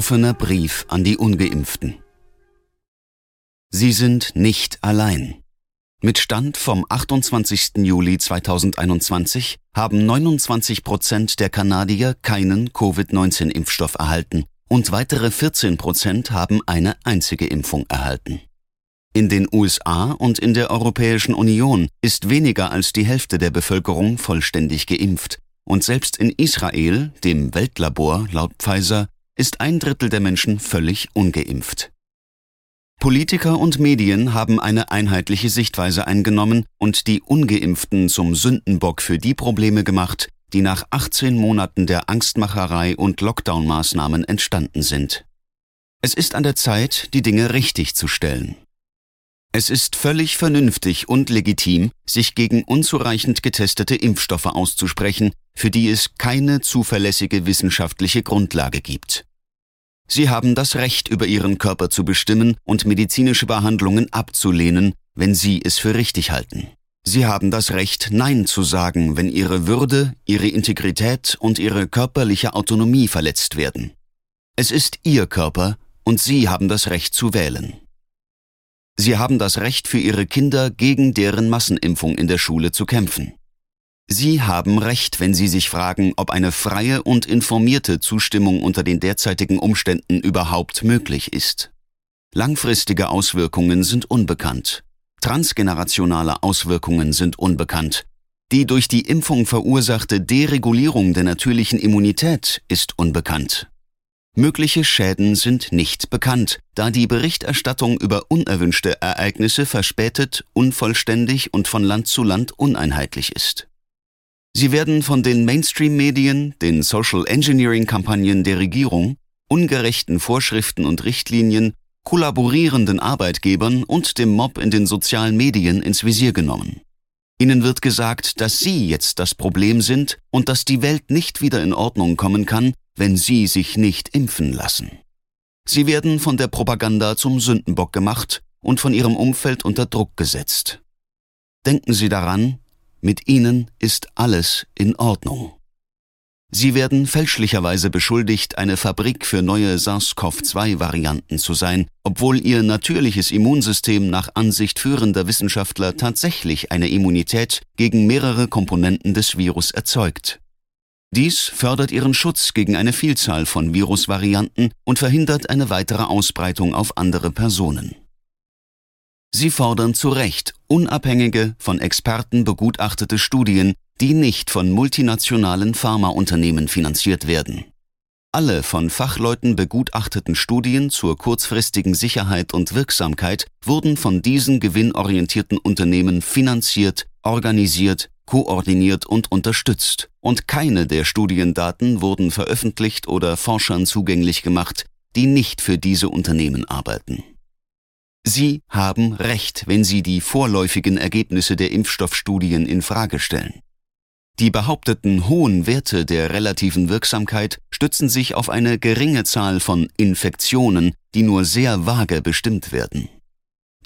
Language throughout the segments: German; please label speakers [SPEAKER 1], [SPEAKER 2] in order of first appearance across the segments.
[SPEAKER 1] offener Brief an die ungeimpften. Sie sind nicht allein. Mit Stand vom 28. Juli 2021 haben 29 Prozent der Kanadier keinen Covid-19-Impfstoff erhalten und weitere 14 Prozent haben eine einzige Impfung erhalten. In den USA und in der Europäischen Union ist weniger als die Hälfte der Bevölkerung vollständig geimpft, und selbst in Israel, dem Weltlabor laut Pfizer, ist ein Drittel der Menschen völlig ungeimpft. Politiker und Medien haben eine einheitliche Sichtweise eingenommen und die ungeimpften zum Sündenbock für die Probleme gemacht, die nach 18 Monaten der Angstmacherei und Lockdown-Maßnahmen entstanden sind. Es ist an der Zeit, die Dinge richtig zu stellen. Es ist völlig vernünftig und legitim, sich gegen unzureichend getestete Impfstoffe auszusprechen, für die es keine zuverlässige wissenschaftliche Grundlage gibt. Sie haben das Recht, über ihren Körper zu bestimmen und medizinische Behandlungen abzulehnen, wenn sie es für richtig halten. Sie haben das Recht, Nein zu sagen, wenn ihre Würde, ihre Integrität und ihre körperliche Autonomie verletzt werden. Es ist ihr Körper und sie haben das Recht zu wählen. Sie haben das Recht für ihre Kinder gegen deren Massenimpfung in der Schule zu kämpfen. Sie haben recht, wenn Sie sich fragen, ob eine freie und informierte Zustimmung unter den derzeitigen Umständen überhaupt möglich ist. Langfristige Auswirkungen sind unbekannt. Transgenerationale Auswirkungen sind unbekannt. Die durch die Impfung verursachte Deregulierung der natürlichen Immunität ist unbekannt. Mögliche Schäden sind nicht bekannt, da die Berichterstattung über unerwünschte Ereignisse verspätet, unvollständig und von Land zu Land uneinheitlich ist. Sie werden von den Mainstream-Medien, den Social Engineering-Kampagnen der Regierung, ungerechten Vorschriften und Richtlinien, kollaborierenden Arbeitgebern und dem Mob in den sozialen Medien ins Visier genommen. Ihnen wird gesagt, dass Sie jetzt das Problem sind und dass die Welt nicht wieder in Ordnung kommen kann, wenn Sie sich nicht impfen lassen. Sie werden von der Propaganda zum Sündenbock gemacht und von Ihrem Umfeld unter Druck gesetzt. Denken Sie daran, mit ihnen ist alles in Ordnung. Sie werden fälschlicherweise beschuldigt, eine Fabrik für neue SARS-CoV-2-Varianten zu sein, obwohl ihr natürliches Immunsystem nach Ansicht führender Wissenschaftler tatsächlich eine Immunität gegen mehrere Komponenten des Virus erzeugt. Dies fördert ihren Schutz gegen eine Vielzahl von Virusvarianten und verhindert eine weitere Ausbreitung auf andere Personen. Sie fordern zu Recht unabhängige, von Experten begutachtete Studien, die nicht von multinationalen Pharmaunternehmen finanziert werden. Alle von Fachleuten begutachteten Studien zur kurzfristigen Sicherheit und Wirksamkeit wurden von diesen gewinnorientierten Unternehmen finanziert, organisiert, koordiniert und unterstützt, und keine der Studiendaten wurden veröffentlicht oder Forschern zugänglich gemacht, die nicht für diese Unternehmen arbeiten. Sie haben recht, wenn Sie die vorläufigen Ergebnisse der Impfstoffstudien in Frage stellen. Die behaupteten hohen Werte der relativen Wirksamkeit stützen sich auf eine geringe Zahl von Infektionen, die nur sehr vage bestimmt werden.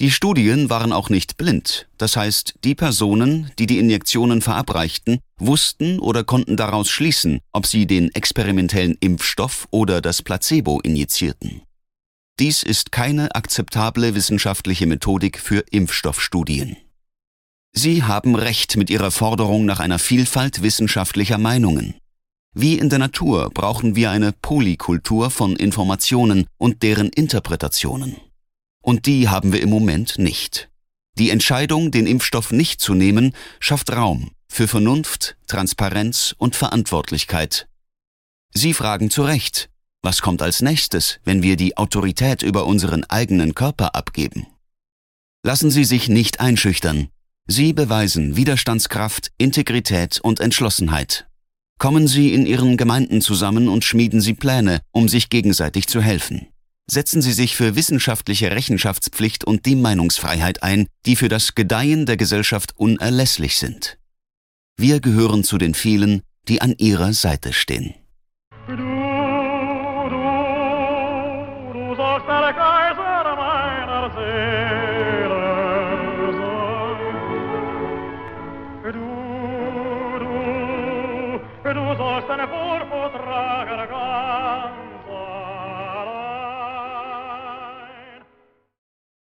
[SPEAKER 1] Die Studien waren auch nicht blind, das heißt, die Personen, die die Injektionen verabreichten, wussten oder konnten daraus schließen, ob sie den experimentellen Impfstoff oder das Placebo injizierten. Dies ist keine akzeptable wissenschaftliche Methodik für Impfstoffstudien. Sie haben recht mit Ihrer Forderung nach einer Vielfalt wissenschaftlicher Meinungen. Wie in der Natur brauchen wir eine Polykultur von Informationen und deren Interpretationen. Und die haben wir im Moment nicht. Die Entscheidung, den Impfstoff nicht zu nehmen, schafft Raum für Vernunft, Transparenz und Verantwortlichkeit. Sie fragen zu Recht, was kommt als nächstes, wenn wir die Autorität über unseren eigenen Körper abgeben? Lassen Sie sich nicht einschüchtern. Sie beweisen Widerstandskraft, Integrität und Entschlossenheit. Kommen Sie in Ihren Gemeinden zusammen und schmieden Sie Pläne, um sich gegenseitig zu helfen. Setzen Sie sich für wissenschaftliche Rechenschaftspflicht und die Meinungsfreiheit ein, die für das Gedeihen der Gesellschaft unerlässlich sind. Wir gehören zu den vielen, die an Ihrer Seite stehen. der Kaiser meiner Seele sein. Du, du, du sollst eine Vorfurt tragen,